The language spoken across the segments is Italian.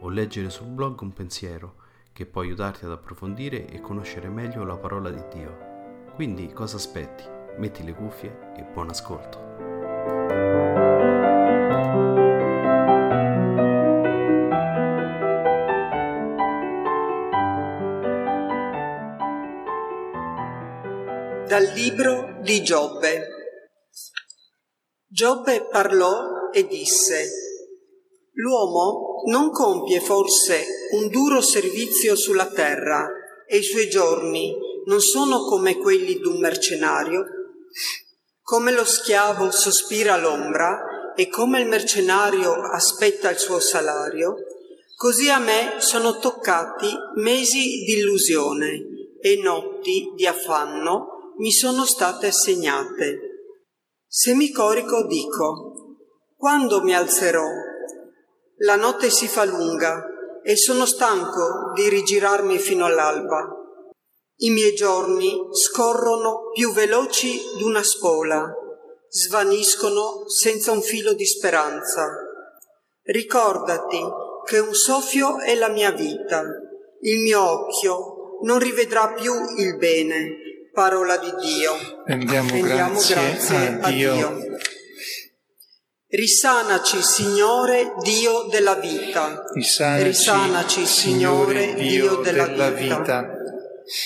o leggere sul blog un pensiero che può aiutarti ad approfondire e conoscere meglio la parola di Dio. Quindi cosa aspetti? Metti le cuffie e buon ascolto. Dal libro di Giobbe. Giobbe parlò e disse, L'uomo non compie forse un duro servizio sulla terra e i suoi giorni non sono come quelli d'un mercenario? Come lo schiavo sospira all'ombra e come il mercenario aspetta il suo salario, così a me sono toccati mesi di illusione e notti di affanno mi sono state assegnate. Se mi corico dico, quando mi alzerò? La notte si fa lunga e sono stanco di rigirarmi fino all'alba. I miei giorni scorrono più veloci d'una spola, svaniscono senza un filo di speranza. Ricordati che un soffio è la mia vita, il mio occhio non rivedrà più il bene, parola di Dio. Rendiamo, Rendiamo grazie, grazie a Dio. Risanaci, Signore, Dio della vita. Risanaci, Risanaci, Signore, Dio della vita.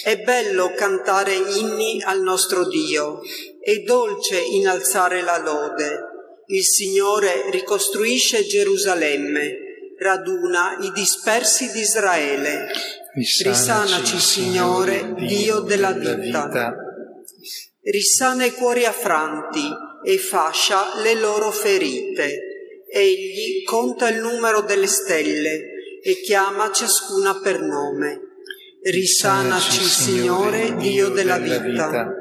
È bello cantare inni al nostro Dio, è dolce innalzare la lode. Il Signore ricostruisce Gerusalemme, raduna i dispersi di Israele. Risanaci, Signore, Dio della vita. Risana i cuori affranti e fascia le loro ferite. Egli conta il numero delle stelle e chiama ciascuna per nome. Risanaci, Signore, Dio della vita.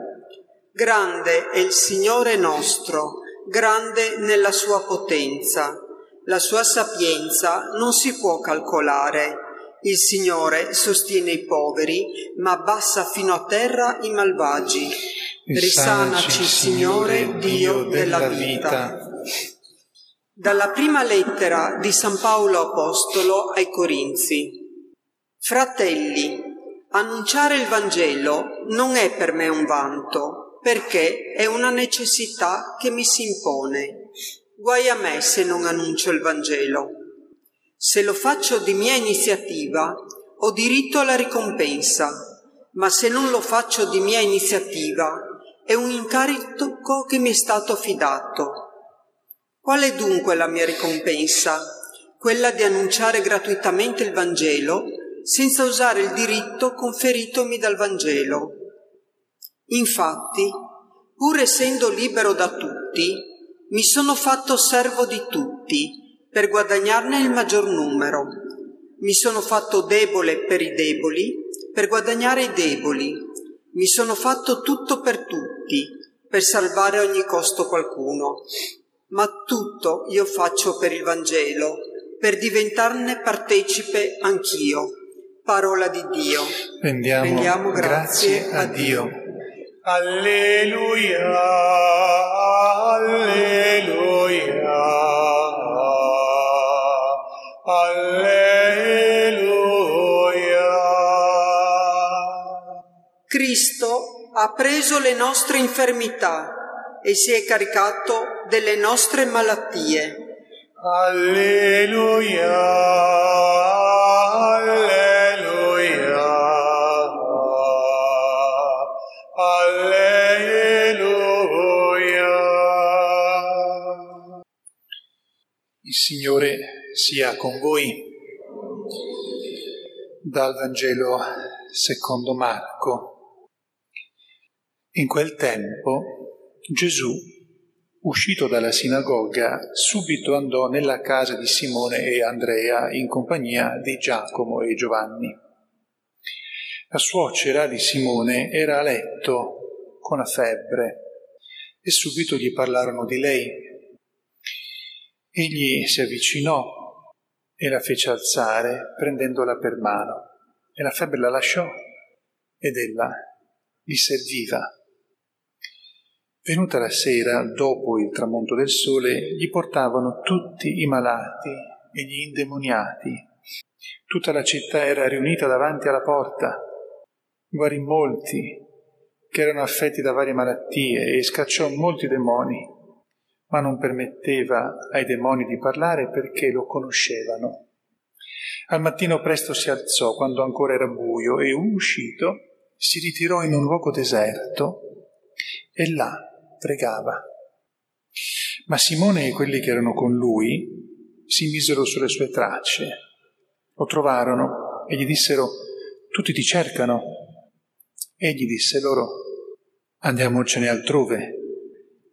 Grande è il Signore nostro, grande nella sua potenza. La sua sapienza non si può calcolare. Il Signore sostiene i poveri, ma abbassa fino a terra i malvagi. Risanaci, Signore, Dio della vita. Dalla prima lettera di San Paolo Apostolo ai Corinzi. Fratelli, annunciare il Vangelo non è per me un vanto, perché è una necessità che mi si impone. Guai a me se non annuncio il Vangelo. Se lo faccio di mia iniziativa, ho diritto alla ricompensa, ma se non lo faccio di mia iniziativa, è un incarico che mi è stato affidato. Qual è dunque la mia ricompensa? Quella di annunciare gratuitamente il Vangelo senza usare il diritto conferitomi dal Vangelo. Infatti, pur essendo libero da tutti, mi sono fatto servo di tutti per guadagnarne il maggior numero. Mi sono fatto debole per i deboli per guadagnare i deboli. Mi sono fatto tutto per tutti per salvare a ogni costo qualcuno. Ma tutto io faccio per il Vangelo, per diventarne partecipe anch'io. Parola di Dio. Rendiamo, Rendiamo grazie grazie a a Dio. Alleluia, alleluia, Cristo ha preso le nostre infermità e si è caricato delle nostre malattie. Alleluia, alleluia, alleluia. Il Signore sia con voi. Dal Vangelo secondo Marco. In quel tempo Gesù, uscito dalla sinagoga, subito andò nella casa di Simone e Andrea in compagnia di Giacomo e Giovanni. La suocera di Simone era a letto con la febbre e subito gli parlarono di lei. Egli si avvicinò e la fece alzare prendendola per mano e la febbre la lasciò ed ella gli serviva. Venuta la sera, dopo il tramonto del sole, gli portavano tutti i malati e gli indemoniati. Tutta la città era riunita davanti alla porta. Guarì molti che erano affetti da varie malattie e scacciò molti demoni ma non permetteva ai demoni di parlare perché lo conoscevano. Al mattino presto si alzò quando ancora era buio e uscito si ritirò in un luogo deserto e là pregava. Ma Simone e quelli che erano con lui si misero sulle sue tracce, lo trovarono e gli dissero, tutti ti cercano. Egli disse loro, andiamocene altrove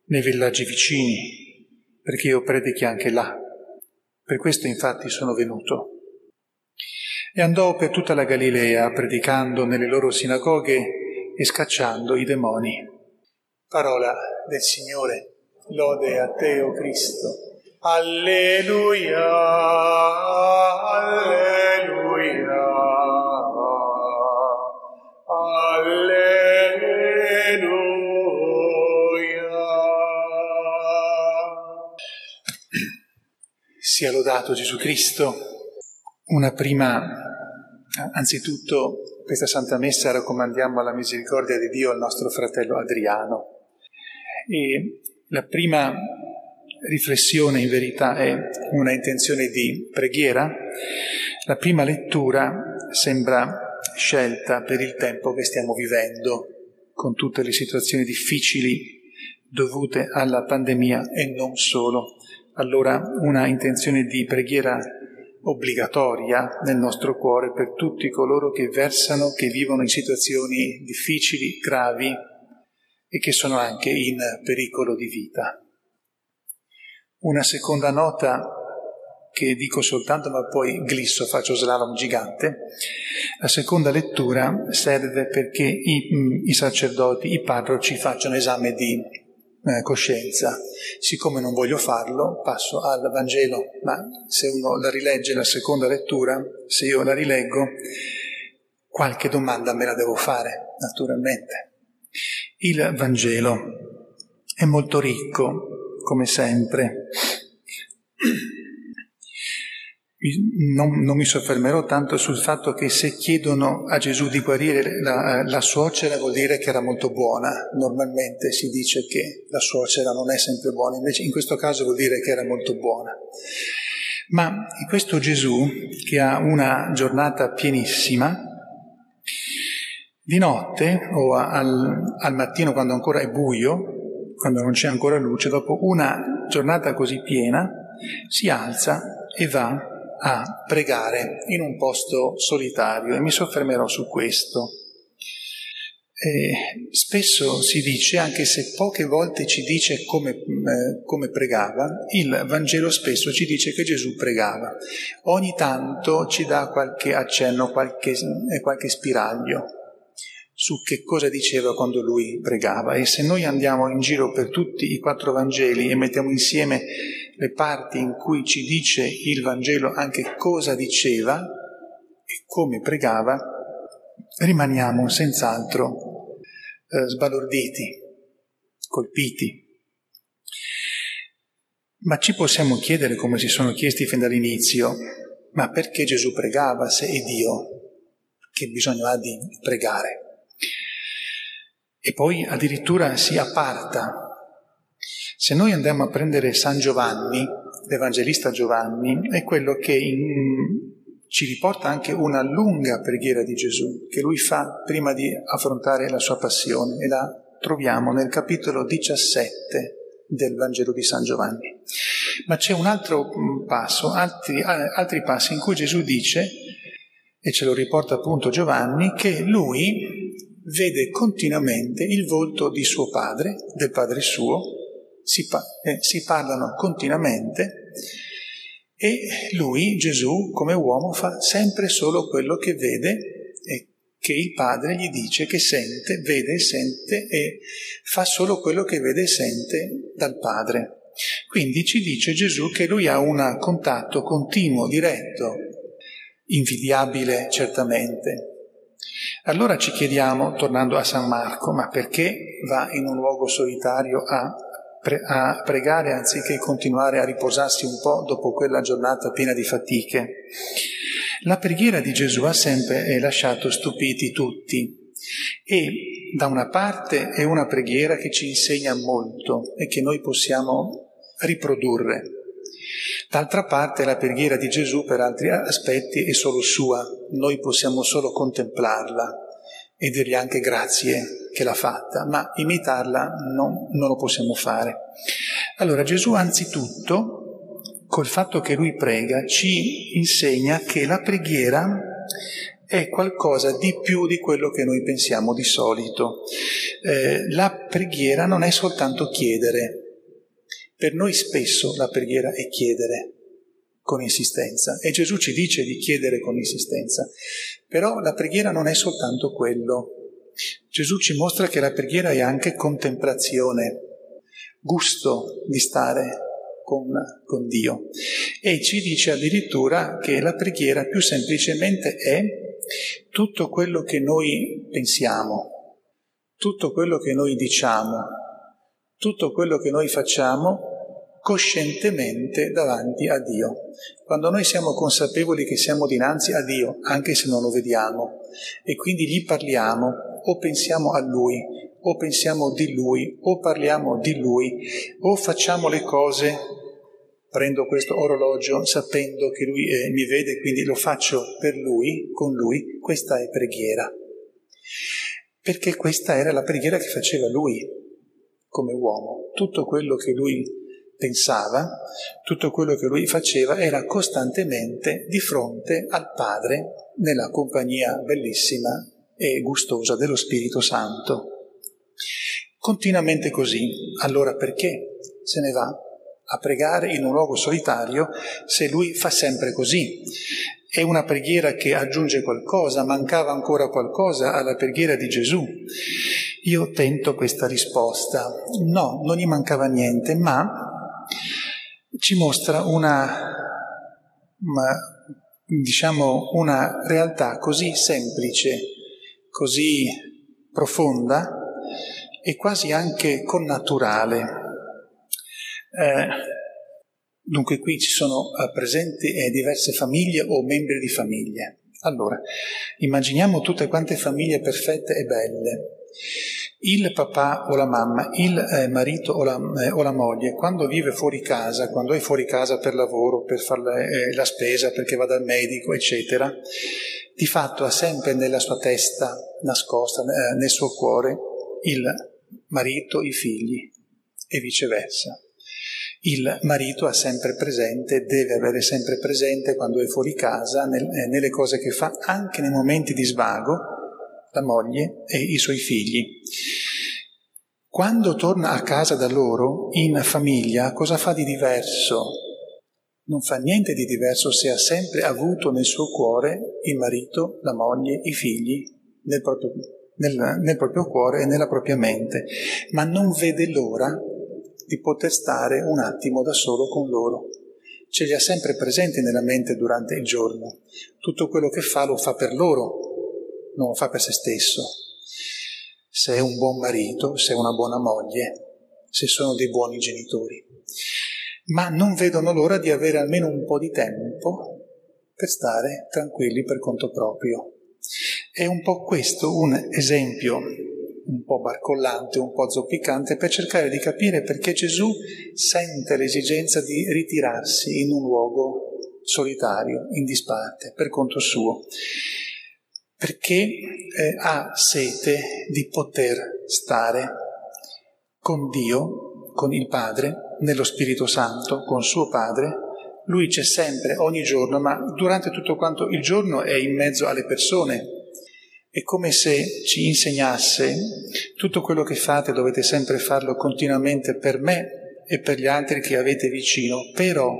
nei villaggi vicini, perché io predichi anche là. Per questo infatti sono venuto. E andò per tutta la Galilea, predicando nelle loro sinagoghe e scacciando i demoni. Parola del Signore. Lode a te, o oh Cristo. Alleluia, alleluia, alleluia. Sia lodato Gesù Cristo. Una prima, anzitutto, questa Santa Messa raccomandiamo alla misericordia di Dio al nostro fratello Adriano. E la prima riflessione in verità è una intenzione di preghiera. La prima lettura sembra scelta per il tempo che stiamo vivendo, con tutte le situazioni difficili dovute alla pandemia e non solo allora una intenzione di preghiera obbligatoria nel nostro cuore per tutti coloro che versano, che vivono in situazioni difficili, gravi e che sono anche in pericolo di vita. Una seconda nota che dico soltanto ma poi glisso, faccio slalom gigante. La seconda lettura serve perché i, i sacerdoti, i parroci facciano esame di eh, coscienza. Siccome non voglio farlo, passo al Vangelo, ma se uno la rilegge la seconda lettura, se io la rileggo, qualche domanda me la devo fare, naturalmente. Il Vangelo è molto ricco, come sempre. Non, non, mi soffermerò tanto sul fatto che se chiedono a Gesù di guarire la, la, suocera vuol dire che era molto buona. Normalmente si dice che la suocera non è sempre buona, invece in questo caso vuol dire che era molto buona. Ma questo Gesù, che ha una giornata pienissima, di notte o al, al mattino quando ancora è buio, quando non c'è ancora luce, dopo una giornata così piena, si alza e va a pregare in un posto solitario e mi soffermerò su questo. Eh, spesso si dice, anche se poche volte ci dice come, eh, come, pregava, il Vangelo spesso ci dice che Gesù pregava. Ogni tanto ci dà qualche accenno, qualche, eh, qualche spiraglio su che cosa diceva quando lui pregava. E se noi andiamo in giro per tutti i quattro Vangeli e mettiamo insieme le parti in cui ci dice il Vangelo anche cosa diceva e come pregava, rimaniamo senz'altro eh, sbalorditi, colpiti. Ma ci possiamo chiedere, come si sono chiesti fin dall'inizio, ma perché Gesù pregava se è Dio? Che bisogno ha di pregare? E poi addirittura si apparta. Se noi andiamo a prendere San Giovanni, l'Evangelista Giovanni, è quello che in, ci riporta anche una lunga preghiera di Gesù che lui fa prima di affrontare la sua passione e la troviamo nel capitolo 17 del Vangelo di San Giovanni. Ma c'è un altro mm, passo, altri, altri passi in cui Gesù dice, e ce lo riporta appunto Giovanni, che lui vede continuamente il volto di suo padre, del padre suo, si, pa- eh, si parlano continuamente e lui, Gesù, come uomo, fa sempre solo quello che vede e che il padre gli dice che sente, vede e sente e fa solo quello che vede e sente dal padre. Quindi ci dice Gesù che lui ha un contatto continuo, diretto, invidiabile certamente. Allora ci chiediamo, tornando a San Marco, ma perché va in un luogo solitario a pre- a pregare anziché continuare a riposarsi un po' dopo quella giornata piena di fatiche. La preghiera di Gesù ha sempre lasciato stupiti tutti e da una parte è una preghiera che ci insegna molto e che noi possiamo riprodurre. D'altra parte la preghiera di Gesù per altri aspetti è solo sua, noi possiamo solo contemplarla e dirgli anche grazie che l'ha fatta, ma imitarla non, non lo possiamo fare. Allora Gesù anzitutto, col fatto che lui prega, ci insegna che la preghiera è qualcosa di più di quello che noi pensiamo di solito. Eh, la preghiera non è soltanto chiedere. Per noi spesso la preghiera è chiedere con insistenza e Gesù ci dice di chiedere con insistenza. Però la preghiera non è soltanto quello. Gesù ci mostra che la preghiera è anche contemplazione, gusto di stare con, con, Dio. E ci dice addirittura che la preghiera più semplicemente è tutto quello che noi pensiamo, tutto quello che noi diciamo, tutto quello che noi facciamo coscientemente davanti a Dio. Quando noi siamo consapevoli che siamo dinanzi a Dio, anche se non lo vediamo, e quindi gli parliamo, o pensiamo a Lui, o pensiamo di Lui, o parliamo di Lui, o facciamo le cose, prendo questo orologio sapendo che Lui eh, mi vede, quindi lo faccio per Lui, con Lui, questa è preghiera. Perché questa era la preghiera che faceva Lui come uomo. Tutto quello che Lui pensava, tutto quello che lui faceva era costantemente di fronte al Padre nella compagnia bellissima e gustosa dello Spirito Santo. Continuamente così, allora perché se ne va a pregare in un luogo solitario se lui fa sempre così? È una preghiera che aggiunge qualcosa, mancava ancora qualcosa alla preghiera di Gesù. Io tento questa risposta. No, non gli mancava niente, ma ci mostra una, una, diciamo, una realtà così semplice, così profonda e quasi anche connaturale. Eh, dunque qui ci sono eh, presenti eh, diverse famiglie o membri di famiglie. Allora, immaginiamo tutte quante famiglie perfette e belle il papà o la mamma, il eh, marito o la, eh, o la, moglie, quando vive fuori casa, quando è fuori casa per lavoro, per fare eh, la spesa, perché va dal medico, eccetera, di fatto ha sempre nella sua testa nascosta, eh, nel suo cuore, il marito, i figli e viceversa. Il marito ha sempre presente, deve avere sempre presente quando è fuori casa, nel, eh, nelle cose che fa, anche nei momenti di svago, la moglie e i suoi figli. Quando torna a casa da loro, in famiglia, cosa fa di diverso? Non fa niente di diverso se ha sempre avuto nel suo cuore il marito, la moglie, i figli, nel proprio, nel, nel proprio cuore e nella propria mente, ma non vede l'ora di poter stare un attimo da solo con loro. Ce li ha sempre presenti nella mente durante il giorno. Tutto quello che fa lo fa per loro, non lo fa per se stesso. Se è un buon marito, se è una buona moglie, se sono dei buoni genitori. Ma non vedono l'ora di avere almeno un po' di tempo per stare tranquilli per conto proprio. È un po' questo un esempio un po' barcollante, un po' zoppicante, per cercare di capire perché Gesù sente l'esigenza di ritirarsi in un luogo solitario, in disparte, per conto suo, perché eh, ha sete di poter stare con Dio, con il Padre, nello Spirito Santo, con suo Padre. Lui c'è sempre, ogni giorno, ma durante tutto quanto il giorno è in mezzo alle persone. È come se ci insegnasse tutto quello che fate dovete sempre farlo continuamente per me e per gli altri che avete vicino, però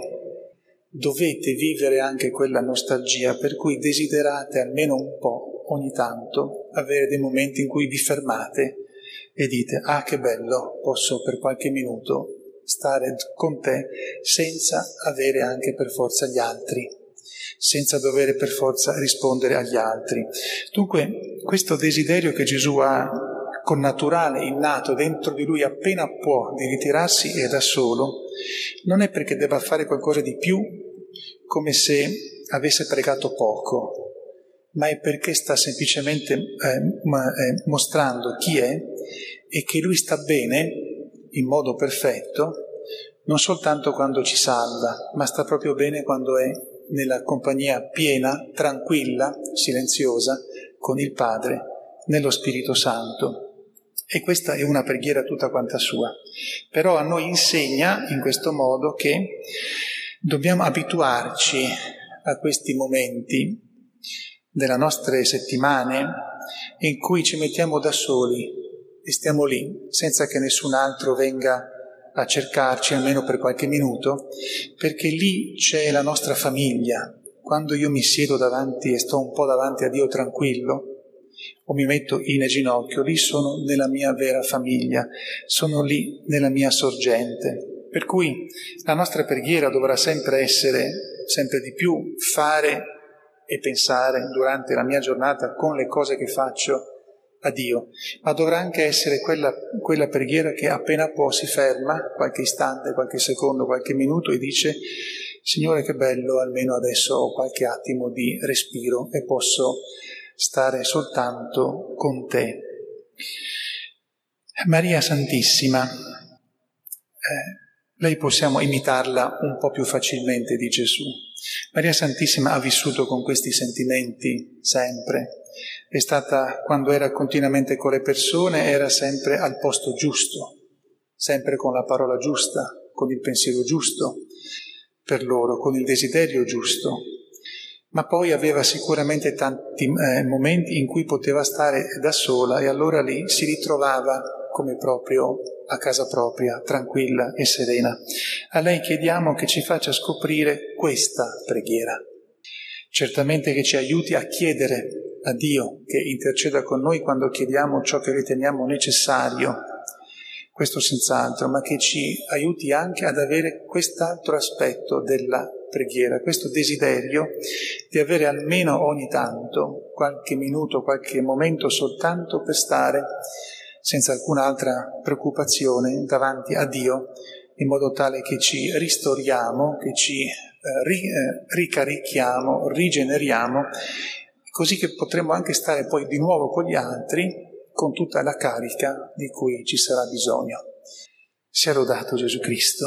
dovete vivere anche quella nostalgia per cui desiderate almeno un po' ogni tanto avere dei momenti in cui vi fermate e dite ah che bello, posso per qualche minuto stare con te senza avere anche per forza gli altri, senza dover per forza rispondere agli altri. Dunque questo desiderio che Gesù ha con naturale, innato dentro di lui appena può di ritirarsi e da solo, non è perché debba fare qualcosa di più come se avesse pregato poco, ma è perché sta semplicemente eh, eh, mostrando chi è e che lui sta bene in modo perfetto, non soltanto quando ci salva, ma sta proprio bene quando è nella compagnia piena, tranquilla, silenziosa, con il Padre, nello Spirito Santo. E questa è una preghiera tutta quanta sua. Però a noi insegna in questo modo che Dobbiamo abituarci a questi momenti delle nostre settimane in cui ci mettiamo da soli e stiamo lì senza che nessun altro venga a cercarci almeno per qualche minuto, perché lì c'è la nostra famiglia. Quando io mi siedo davanti e sto un po' davanti a Dio tranquillo, o mi metto in ginocchio, lì sono nella mia vera famiglia, sono lì nella mia sorgente. Per cui la nostra preghiera dovrà sempre essere, sempre di più, fare e pensare durante la mia giornata con le cose che faccio a Dio, ma dovrà anche essere quella, quella preghiera che appena può si ferma, qualche istante, qualche secondo, qualche minuto e dice Signore che bello, almeno adesso ho qualche attimo di respiro e posso stare soltanto con te. Maria Santissima, eh, lei possiamo imitarla un po' più facilmente di Gesù. Maria Santissima ha vissuto con questi sentimenti sempre. È stata, quando era continuamente con le persone, era sempre al posto giusto, sempre con la parola giusta, con il pensiero giusto per loro, con il desiderio giusto. Ma poi aveva sicuramente tanti eh, momenti in cui poteva stare da sola e allora lì si ritrovava come proprio a casa propria, tranquilla e serena. A lei chiediamo che ci faccia scoprire questa preghiera. Certamente che ci aiuti a chiedere a Dio che interceda con noi quando chiediamo ciò che riteniamo necessario, questo senz'altro, ma che ci aiuti anche ad avere quest'altro aspetto della preghiera, questo desiderio di avere almeno ogni tanto qualche minuto, qualche momento soltanto per stare senza alcun'altra preoccupazione davanti a Dio, in modo tale che ci ristoriamo, che ci eh, ri, eh, ricarichiamo, rigeneriamo, così che potremo anche stare poi di nuovo con gli altri con tutta la carica di cui ci sarà bisogno. Sia lodato Gesù Cristo.